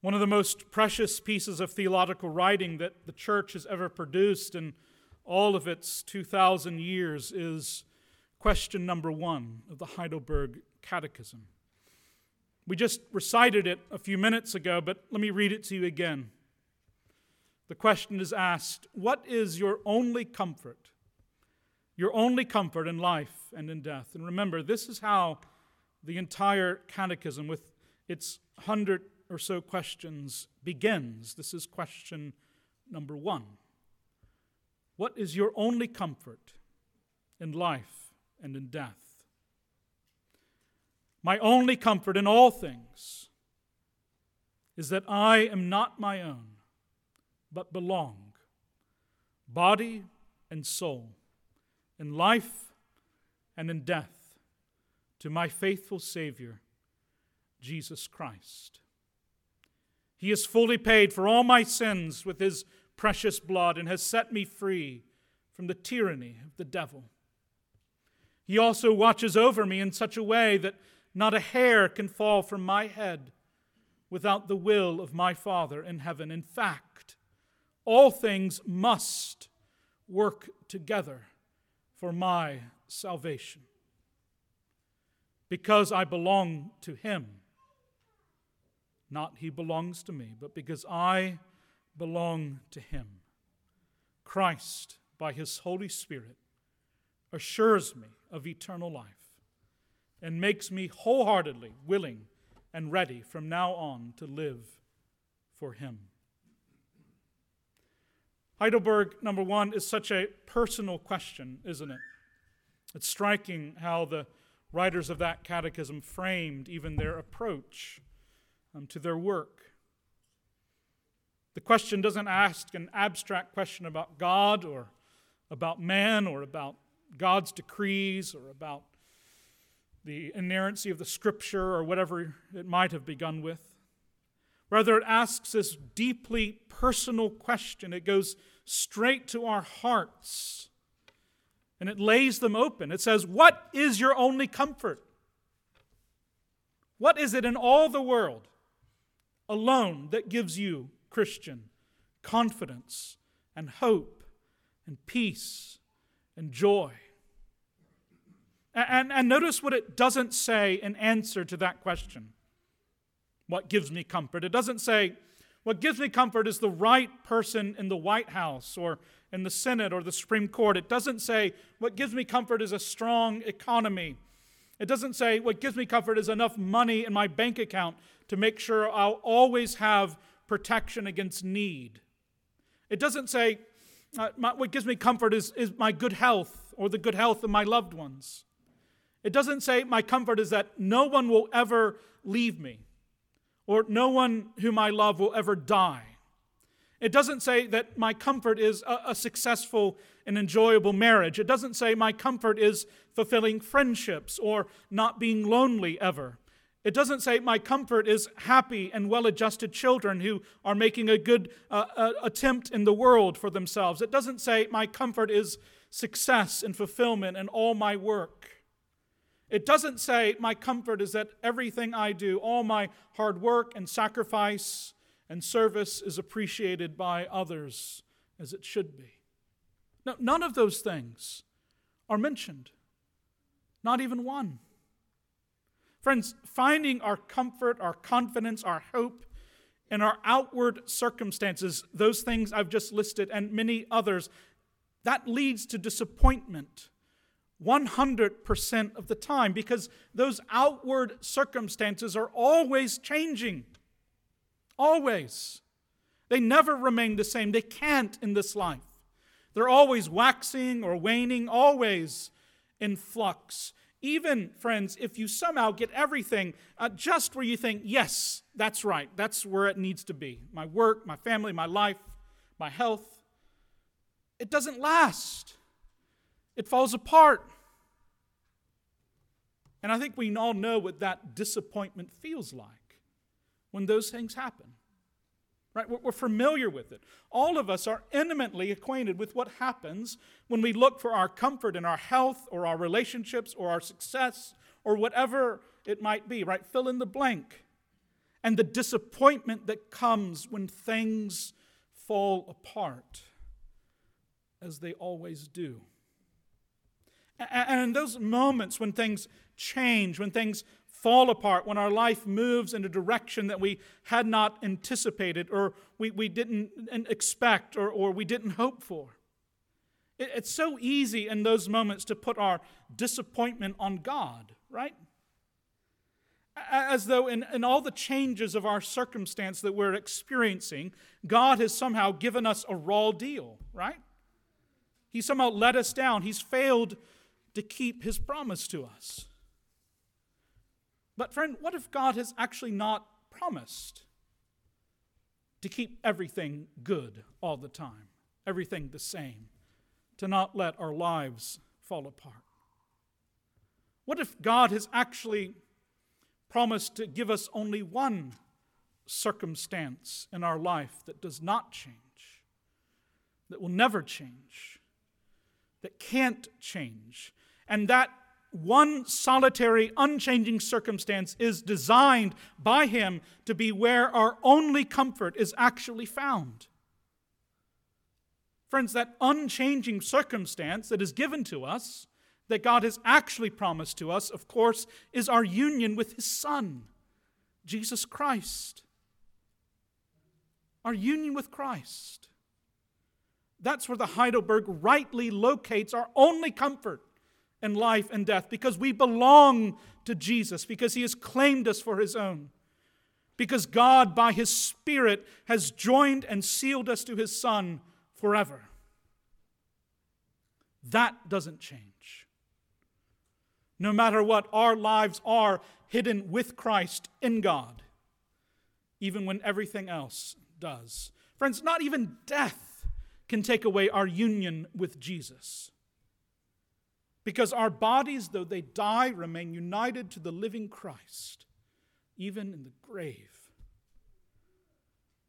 One of the most precious pieces of theological writing that the church has ever produced in all of its 2,000 years is question number one of the Heidelberg Catechism. We just recited it a few minutes ago, but let me read it to you again. The question is asked What is your only comfort? Your only comfort in life and in death. And remember, this is how the entire catechism, with its hundred or so questions, begins. This is question number one. What is your only comfort in life and in death? My only comfort in all things is that I am not my own, but belong, body and soul, in life and in death, to my faithful Savior, Jesus Christ. He has fully paid for all my sins with his precious blood and has set me free from the tyranny of the devil. He also watches over me in such a way that not a hair can fall from my head without the will of my Father in heaven. In fact, all things must work together for my salvation. Because I belong to Him, not He belongs to me, but because I belong to Him. Christ, by His Holy Spirit, assures me of eternal life and makes me wholeheartedly willing and ready from now on to live for Him. Heidelberg, number one, is such a personal question, isn't it? It's striking how the writers of that catechism framed even their approach um, to their work. The question doesn't ask an abstract question about God or about man or about God's decrees or about the inerrancy of the scripture or whatever it might have begun with. Rather, it asks this deeply personal question. It goes straight to our hearts and it lays them open. It says, What is your only comfort? What is it in all the world alone that gives you, Christian, confidence and hope and peace and joy? And, and notice what it doesn't say in answer to that question. What gives me comfort? It doesn't say, what gives me comfort is the right person in the White House or in the Senate or the Supreme Court. It doesn't say, what gives me comfort is a strong economy. It doesn't say, what gives me comfort is enough money in my bank account to make sure I'll always have protection against need. It doesn't say, uh, my, what gives me comfort is, is my good health or the good health of my loved ones. It doesn't say, My comfort is that no one will ever leave me, or no one whom I love will ever die. It doesn't say that my comfort is a, a, successful and enjoyable marriage. It doesn't say my comfort is fulfilling friendships or not being lonely ever. It doesn't say my comfort is happy and well adjusted children who are making a good uh, uh, attempt in the world for themselves. It doesn't say my comfort is success and fulfillment in all my work. It doesn't say, My comfort is that everything I do, all my hard work and sacrifice and service, is appreciated by others as it should be. No, none of those things are mentioned, not even one. Friends, finding our comfort, our confidence, our hope in our outward circumstances, those things I've just listed and many others, that leads to disappointment 100% of the time because those outward circumstances are always changing. Always. They never remain the same. They can't in this life. They're always waxing or waning, always in flux. Even, friends, if you somehow get everything uh, just where you think, yes, that's right, that's where it needs to be my work, my family, my life, my health it doesn't last it falls apart. And I think we all know what that disappointment feels like when those things happen. Right? We're familiar with it. All of us are intimately acquainted with what happens when we look for our comfort in our health or our relationships or our success or whatever it might be, right? Fill in the blank. and the disappointment that comes when things fall apart, as they always do. And in those moments when things change, when things fall apart, when our life moves in a direction that we had not anticipated or we, we didn't expect or, or we didn't hope for. It, it's so easy in those moments to put our disappointment on God, right? As though in, in all the changes of our circumstance that we're experiencing, God has somehow given us a raw deal, right? He somehow let us down. He's failed to keep his promise to us. But, friend, what if God has actually not promised to keep everything good all the time, everything the same, to not let our lives fall apart? What if God has actually promised to give us only one circumstance in our life that does not change, that will never change, that can't change, and that one solitary, unchanging circumstance is designed by Him to be where our only comfort is actually found. Friends, that unchanging circumstance that is given to us, that God has actually promised to us, of course, is our union with His Son, Jesus Christ. Our union with Christ. That's where the Heidelberg rightly locates our only comfort and life and death because we belong to Jesus, because he has claimed us for his own, because God, by his Spirit, has joined and sealed us to his Son forever. That doesn't change. No matter what, our lives are hidden with Christ in God, even when everything else does. Friends, not even death can take away our union with Jesus. Because our bodies, though they die, remain united to the living Christ, even in the grave.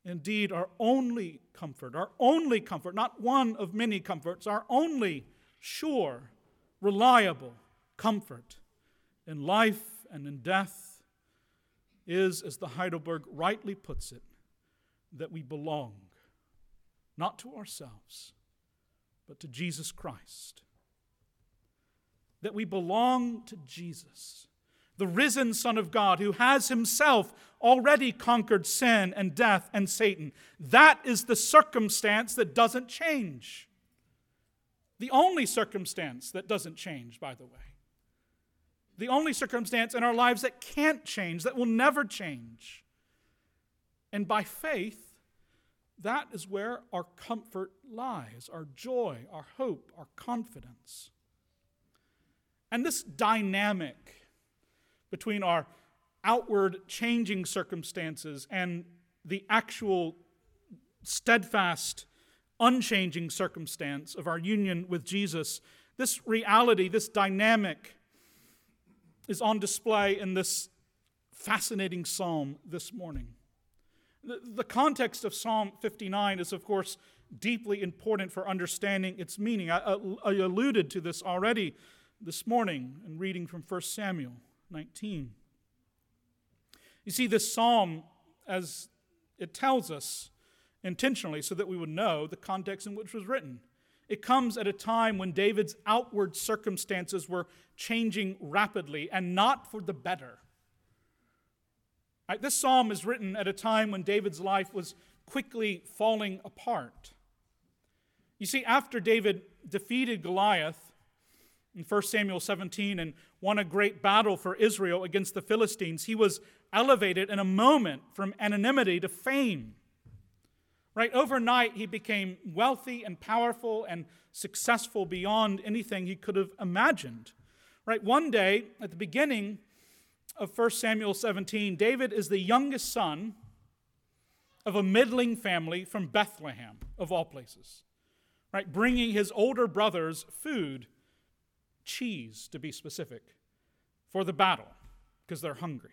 Indeed, our only comfort, our only comfort, not one of many comforts, our only sure, reliable comfort in life and in death is, as the Heidelberg rightly puts it, that we belong not to ourselves, but to Jesus Christ that we belong to Jesus, the risen Son of God, who has himself already conquered sin and death and Satan. That is the circumstance that doesn't change. The only circumstance that doesn't change, by the way. The only circumstance in our lives that can't change, that will never change. And by faith, that is where our comfort lies, our joy, our hope, our confidence. And this dynamic between our outward changing circumstances and the actual steadfast, unchanging circumstance of our union with Jesus, this reality, this dynamic, is on display in this fascinating psalm this morning. The, context of Psalm 59 is, of course, deeply important for understanding its meaning. I alluded to this already this morning and reading from 1 Samuel 19. You see, this psalm, as it tells us intentionally so that we would know the context in which it was written, it comes at a time when David's outward circumstances were changing rapidly and not for the better. Right, this psalm is written at a time when David's life was quickly falling apart. You see, after David defeated Goliath, in 1 Samuel 17 and won a great battle for Israel against the Philistines, he was elevated in a moment from anonymity to fame. Right? Overnight, he became wealthy and powerful and successful beyond anything he could have imagined. Right? One day, at the beginning of 1 Samuel 17, David is the youngest son of a middling family from Bethlehem, of all places. Right? Bringing his older brothers food cheese, to be specific, for the battle because they're hungry.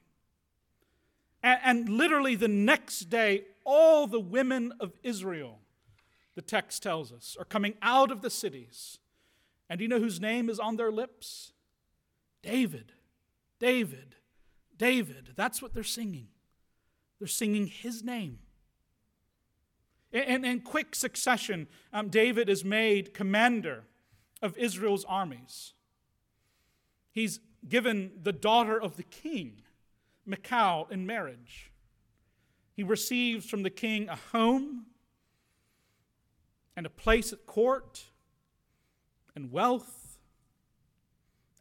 And, and, literally the next day, all the women of Israel, the text tells us, are coming out of the cities. And do you know whose name is on their lips? David, David, David. That's what they're singing. They're singing his name. In, in quick succession, um, David is made commander of Israel's armies. He's given the daughter of the king, Michal, in marriage. He receives from the king a home and a place at court and wealth.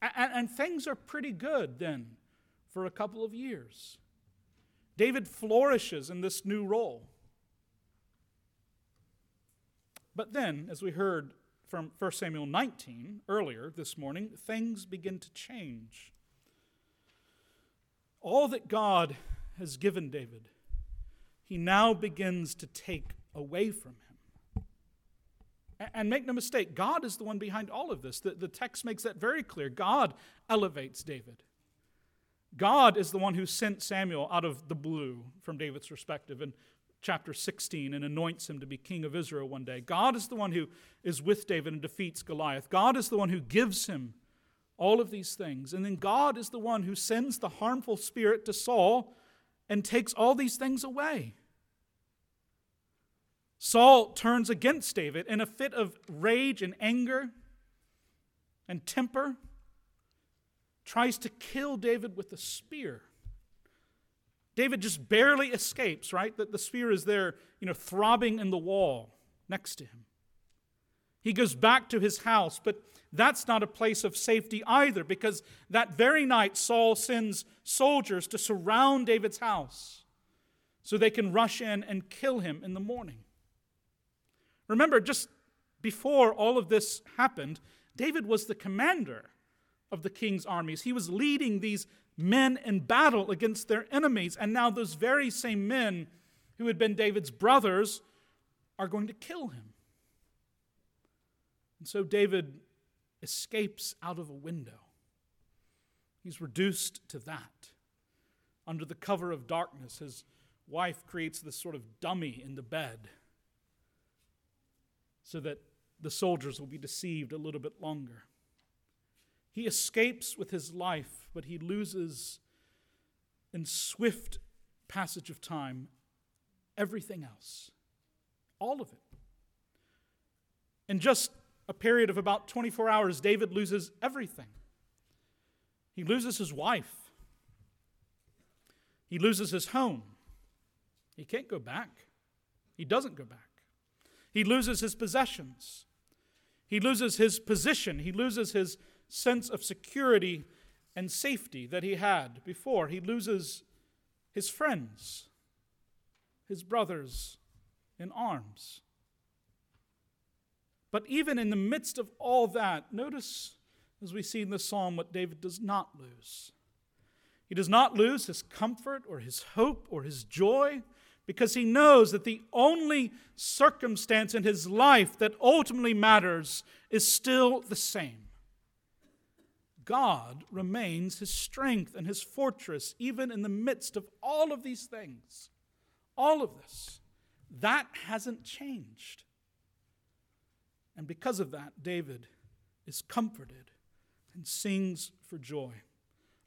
And, and, things are pretty good then for a couple of years. David flourishes in this new role. But then, as we heard from 1 Samuel 19 earlier this morning, things begin to change. All that God has given David, he now begins to take away from him. And make no mistake, God is the one behind all of this. The, the text makes that very clear. God elevates David. God is the one who sent Samuel out of the blue from David's perspective and chapter 16 and anoints him to be king of Israel one day. God is the one who is with David and defeats Goliath. God is the one who gives him all of these things. And then God is the one who sends the harmful spirit to Saul and takes all these things away. Saul turns against David in a fit of rage and anger and temper, tries to kill David with a spear. David just barely escapes, right? That the spear is there, you know, throbbing in the wall next to him. He goes back to his house, but that's not a place of safety either, because that very night Saul sends soldiers to surround David's house so they can rush in and kill him in the morning. Remember, just before all of this happened, David was the commander of the king's armies. He was leading these men in battle against their enemies. And now those very same men who had been David's brothers are going to kill him. And so David escapes out of a window. He's reduced to that. Under the cover of darkness, his wife creates this sort of dummy in the bed so that the soldiers will be deceived a little bit longer. He escapes with his life, but he loses in swift passage of time everything else. All of it. In just a period of about 24 hours, David loses everything. He loses his wife. He loses his home. He can't go back. He doesn't go back. He loses his possessions. He loses his position. He loses his sense of security and safety that he had before. He loses his friends, his brothers in arms. But even in the midst of all that, notice as we see in the psalm what David does not lose. He does not lose his comfort or his hope or his joy because he knows that the only circumstance in his life that ultimately matters is still the same. God remains his strength and his fortress, even in the midst of all of these things. All of this. That hasn't changed. And because of that, David is comforted and sings for joy.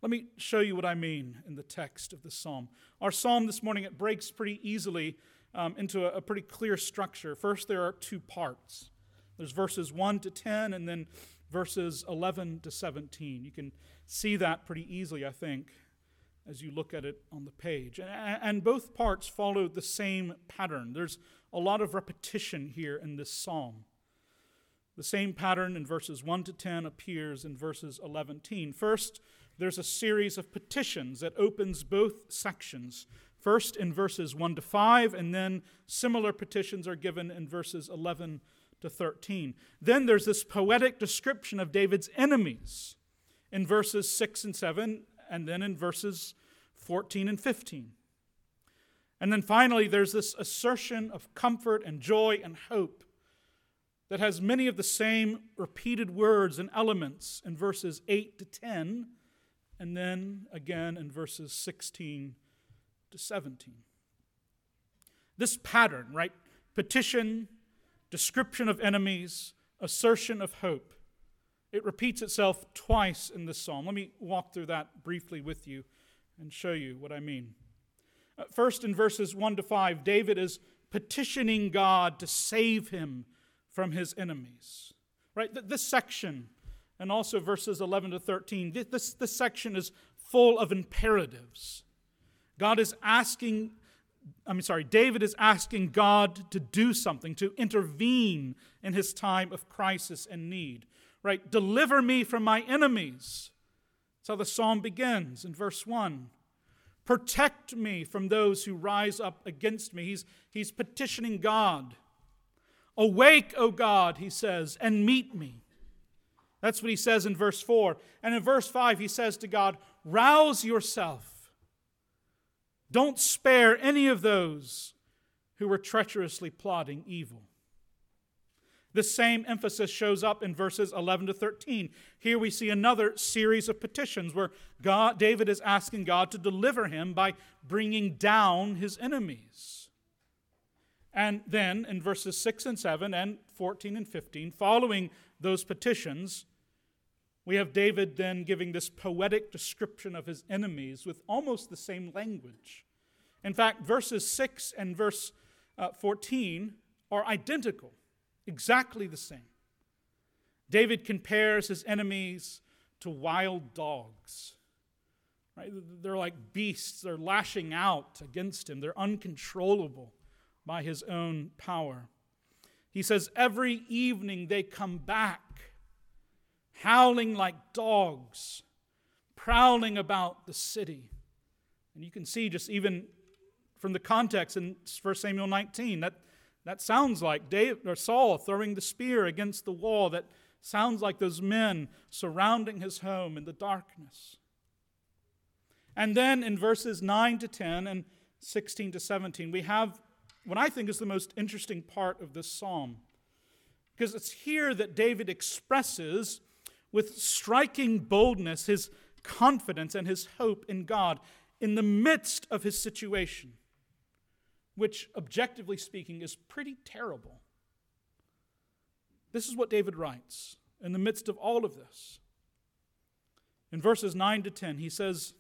Let me show you what I mean in the text of the psalm. Our psalm this morning, it breaks pretty easily um, into a, a pretty clear structure. First, there are two parts there's verses 1 to 10, and then verses 11 to 17. You can see that pretty easily, I think, as you look at it on the page. And both parts follow the same pattern. There's a lot of repetition here in this psalm. The same pattern in verses 1 to 10 appears in verses 11. to First, there's a series of petitions that opens both sections. First in verses 1 to 5, and then similar petitions are given in verses 11 to 13. Then there's this poetic description of David's enemies in verses 6 and 7, and then in verses 14 and 15. And then finally, there's this assertion of comfort and joy and hope that has many of the same repeated words and elements in verses 8 to 10, and then again in verses 16 to 17. This pattern, right? Petition, description of enemies, assertion of hope. It repeats itself twice in this psalm. Let me walk through that briefly with you and show you what I mean. Uh, first, in verses 1 to 5, David is petitioning God to save him from his enemies. Right? This section, and also verses 11 to 13, this, this section is full of imperatives. God is asking, I'm sorry, David is asking God to do something, to intervene in his time of crisis and need. Right? Deliver me from my enemies. That's how the psalm begins in verse 1. Protect me from those who rise up against me. He's, he's petitioning God. Awake, O God, he says, and meet me. That's what he says in verse 4. And in verse 5, he says to God, Rouse yourself. Don't spare any of those who were treacherously plotting evil. The same emphasis shows up in verses 11 to 13. Here we see another series of petitions where God, David is asking God to deliver him by bringing down his enemies. And then in verses 6 and 7 and 14 and 15, following those petitions, we have David then giving this poetic description of his enemies with almost the same language. In fact, verses 6 and verse uh, 14 are identical exactly the same. David compares his enemies to wild dogs. Right? They're like beasts, they're lashing out against him, they're uncontrollable by his own power. He says, Every evening they come back, howling like dogs, prowling about the city. And you can see just even from the context in 1 Samuel 19 that that sounds like David, or Saul throwing the spear against the wall. That sounds like those men surrounding his home in the darkness. And then in verses 9 to 10 and 16 to 17, we have what I think is the most interesting part of this psalm. Because it's here that David expresses with striking boldness his confidence and his hope in God in the midst of his situation which, objectively speaking, is pretty terrible. This is what David writes in the midst of all of this. In verses 9 to 10, he says,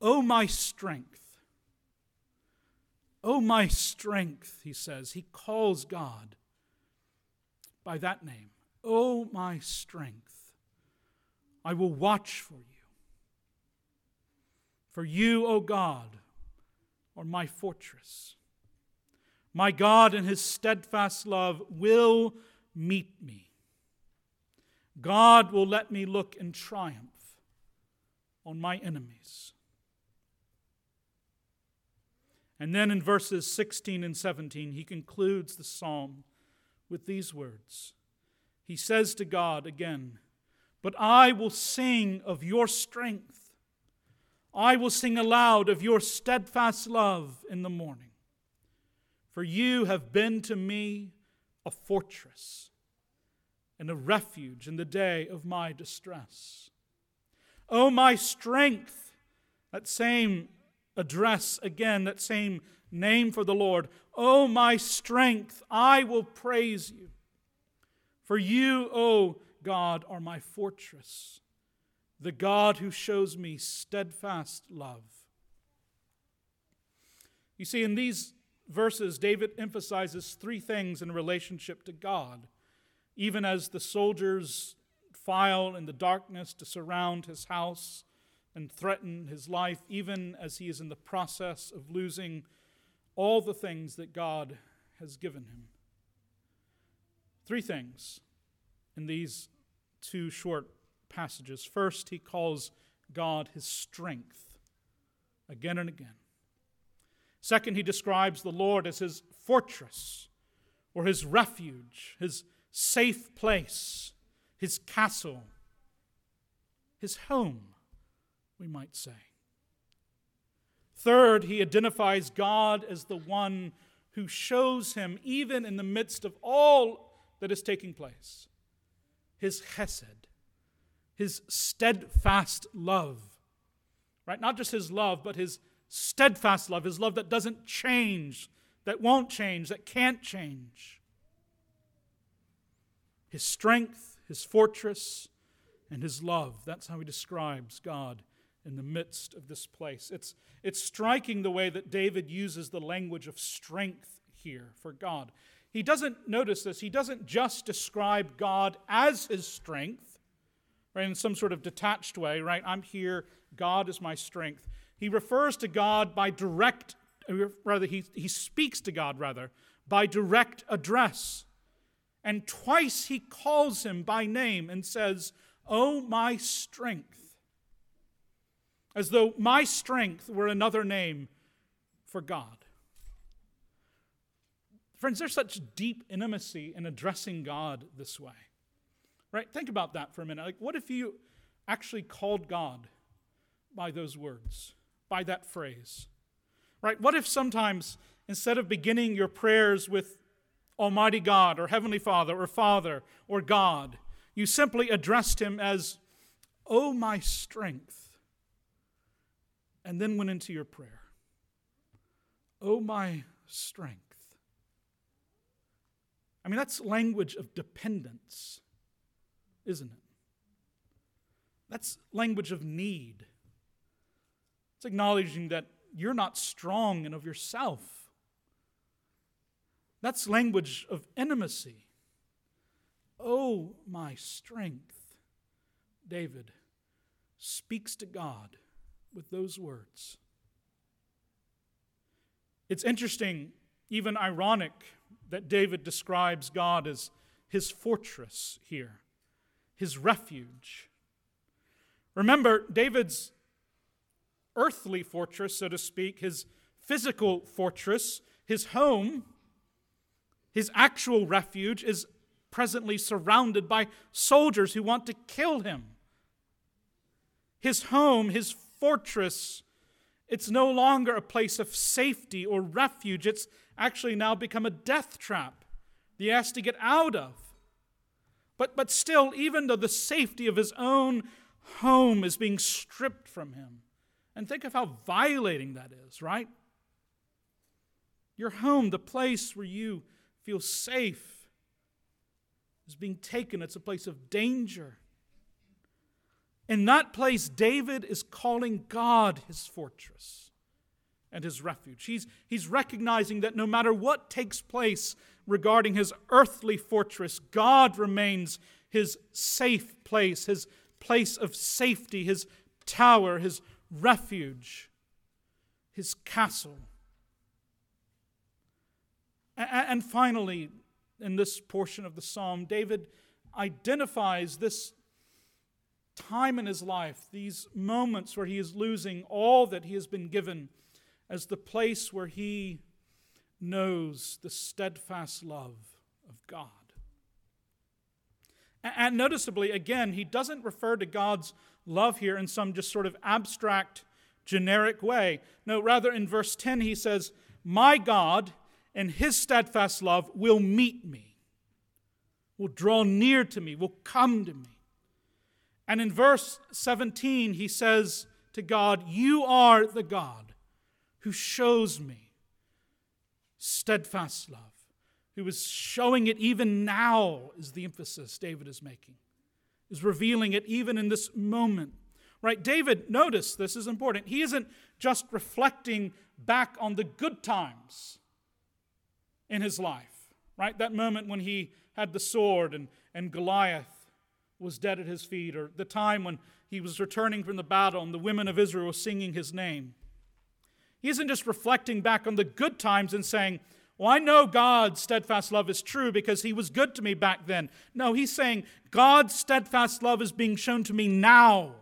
O my strength, O my strength, he says. He calls God by that name. O my strength, I will watch for you. For you, O God, or my fortress. My God, in his steadfast love, will meet me. God will let me look in triumph on my enemies. And then in verses 16 and 17, he concludes the psalm with these words. He says to God again, But I will sing of your strength. I will sing aloud of your steadfast love in the morning. For you have been to me a fortress and a refuge in the day of my distress. O oh, my strength, that same address again, that same name for the Lord. O oh, my strength, I will praise you. For you, O God, are my fortress the God who shows me steadfast love. You see, in these verses, David emphasizes three things in relationship to God, even as the soldiers file in the darkness to surround his house and threaten his life, even as he is in the process of losing all the things that God has given him. Three things in these two short passages. First, he calls God his strength again and again. Second, he describes the Lord as his fortress or his refuge, his safe place, his castle, his home, we might say. Third, he identifies God as the one who shows him, even in the midst of all that is taking place, his chesed, his steadfast love. Right? Not just his love, but his steadfast love, his love that doesn't change, that won't change, that can't change. His strength, his fortress, and his love. That's how he describes God in the midst of this place. It's, it's striking the way that David uses the language of strength here for God. He doesn't notice this, he doesn't just describe God as his strength, right, in some sort of detached way, right? I'm here, God is my strength. He refers to God by direct, uh, rather, he, he speaks to God, rather, by direct address. And twice he calls him by name and says, Oh, my strength. As though my strength were another name for God. Friends, there's such deep intimacy in addressing God this way. Right? Think about that for a minute. Like, what if you actually called God by those words, by that phrase? Right? What if sometimes, instead of beginning your prayers with Almighty God or Heavenly Father or Father or God, you simply addressed Him as, Oh, my strength, and then went into your prayer. Oh, my strength. I mean, that's language of dependence, isn't it? That's language of need. It's acknowledging that you're not strong and of yourself. That's language of intimacy. Oh, my strength. David speaks to God with those words. It's interesting, even ironic, that David describes God as his fortress here, his refuge. Remember, David's earthly fortress, so to speak, his physical fortress, his home, his actual refuge is presently surrounded by soldiers who want to kill him. His home, his fortress, it's no longer a place of safety or refuge. It's actually now become a death trap that he has to get out of. But, but still, even though the safety of his own home is being stripped from him, and think of how violating that is, right? Your home, the place where you feel safe, is being taken. It's a place of danger. In that place, David is calling God his fortress and his refuge. He's, he's recognizing that no matter what takes place regarding his earthly fortress, God remains his safe place, his place of safety, his tower, his refuge, his castle. And finally, in this portion of the psalm, David identifies this time in his life, these moments where he is losing all that he has been given, as the place where he knows the steadfast love of God. And noticeably, again, he doesn't refer to God's love here in some just sort of abstract, generic way. No, rather in verse 10, he says, My God and his steadfast love will meet me, will draw near to me, will come to me. And in verse 17, he says to God, You are the God who shows me steadfast love, who is showing it even now, is the emphasis David is making is revealing it even in this moment. Right? David, notice this is important. He isn't just reflecting back on the good times in his life, right? That moment when he had the sword and, and Goliath was dead at his feet, or the time when he was returning from the battle and the women of Israel were singing his name. He isn't just reflecting back on the good times and saying, well, I know God's steadfast love is true because he was good to me back then. No, he's saying God's steadfast love is being shown to me now.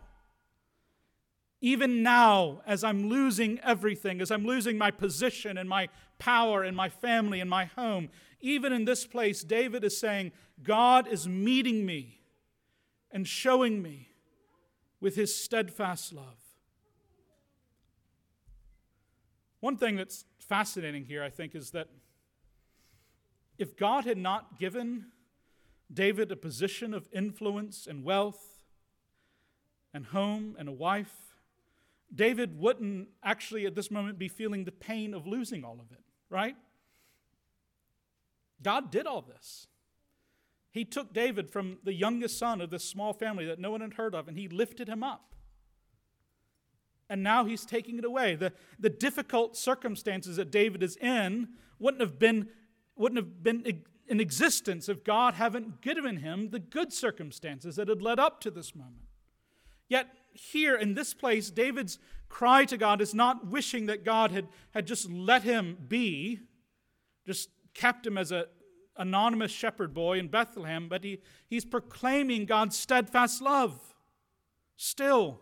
Even now, as I'm losing everything, as I'm losing my position and my power and my family and my home, even in this place, David is saying, God is meeting me and showing me with his steadfast love. One thing that's fascinating here, I think, is that if God had not given David a position of influence and wealth and home and a wife, David wouldn't actually at this moment be feeling the pain of losing all of it, right? God did all this. He took David from the youngest son of this small family that no one had heard of, and he lifted him up. and now he's taking it away. The, the difficult circumstances that David is in wouldn't have been, wouldn't have been in existence if God hadn't given him the good circumstances that had led up to this moment. Yet, here in this place, David's cry to God is not wishing that God had, had just let him be, just kept him as an anonymous shepherd boy in Bethlehem, but he, he's proclaiming God's steadfast love. Still,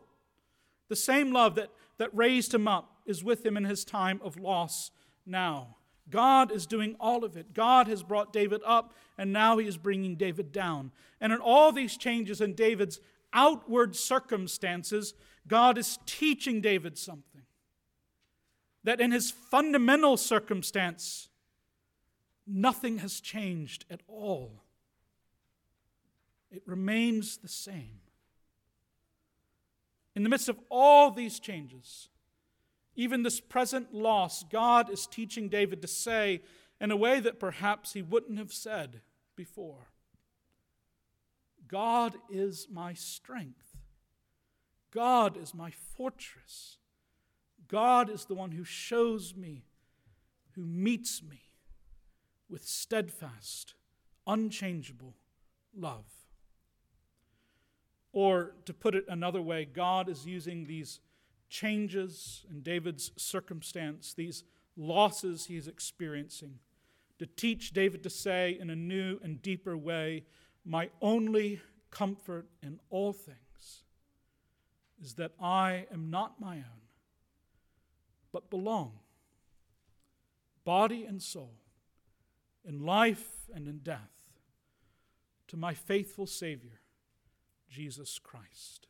the same love that, that raised him up is with him in his time of loss now. God is doing all of it. God has brought David up, and now he is bringing David down. And in all these changes in David's outward circumstances, God is teaching David something. That in his fundamental circumstance, nothing has changed at all. It remains the same. In the midst of all these changes, even this present loss, God is teaching David to say in a way that perhaps he wouldn't have said before God is my strength, God is my fortress. God is the one who shows me, who meets me with steadfast, unchangeable love. Or to put it another way, God is using these changes in David's circumstance, these losses he's experiencing, to teach David to say in a new and deeper way, My only comfort in all things is that I am not my own, but belong, body and soul, in life and in death, to my faithful Savior, Jesus Christ.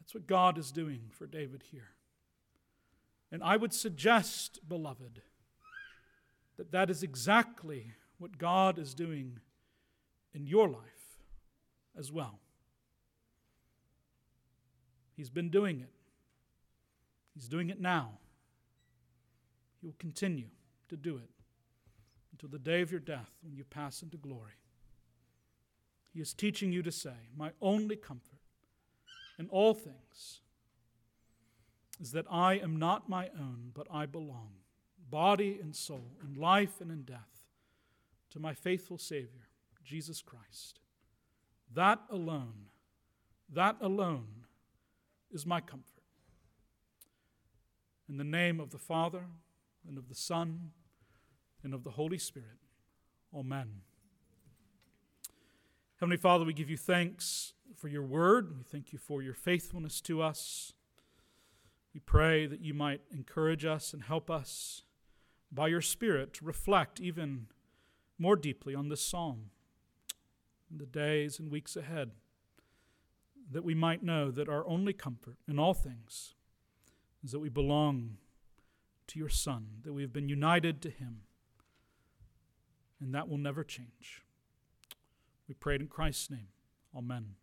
That's what God is doing for David here. And I would suggest, beloved, that that is exactly what God is doing in your life as well. He's been doing it, He's doing it now. He will continue to do it until the day of your death when you pass into glory. He is teaching you to say, My only comfort in all things is that I am not my own, but I belong, body and soul, in life and in death, to my faithful Savior, Jesus Christ. That alone, that alone is my comfort. In the name of the Father, and of the Son, and of the Holy Spirit. Amen. Heavenly Father, we give you thanks for your word. We thank you for your faithfulness to us. We pray that you might encourage us and help us by your Spirit to reflect even more deeply on this psalm in the days and weeks ahead, that we might know that our only comfort in all things is that we belong to your Son, that we have been united to him, and that will never change. We prayed in Christ's name. Amen.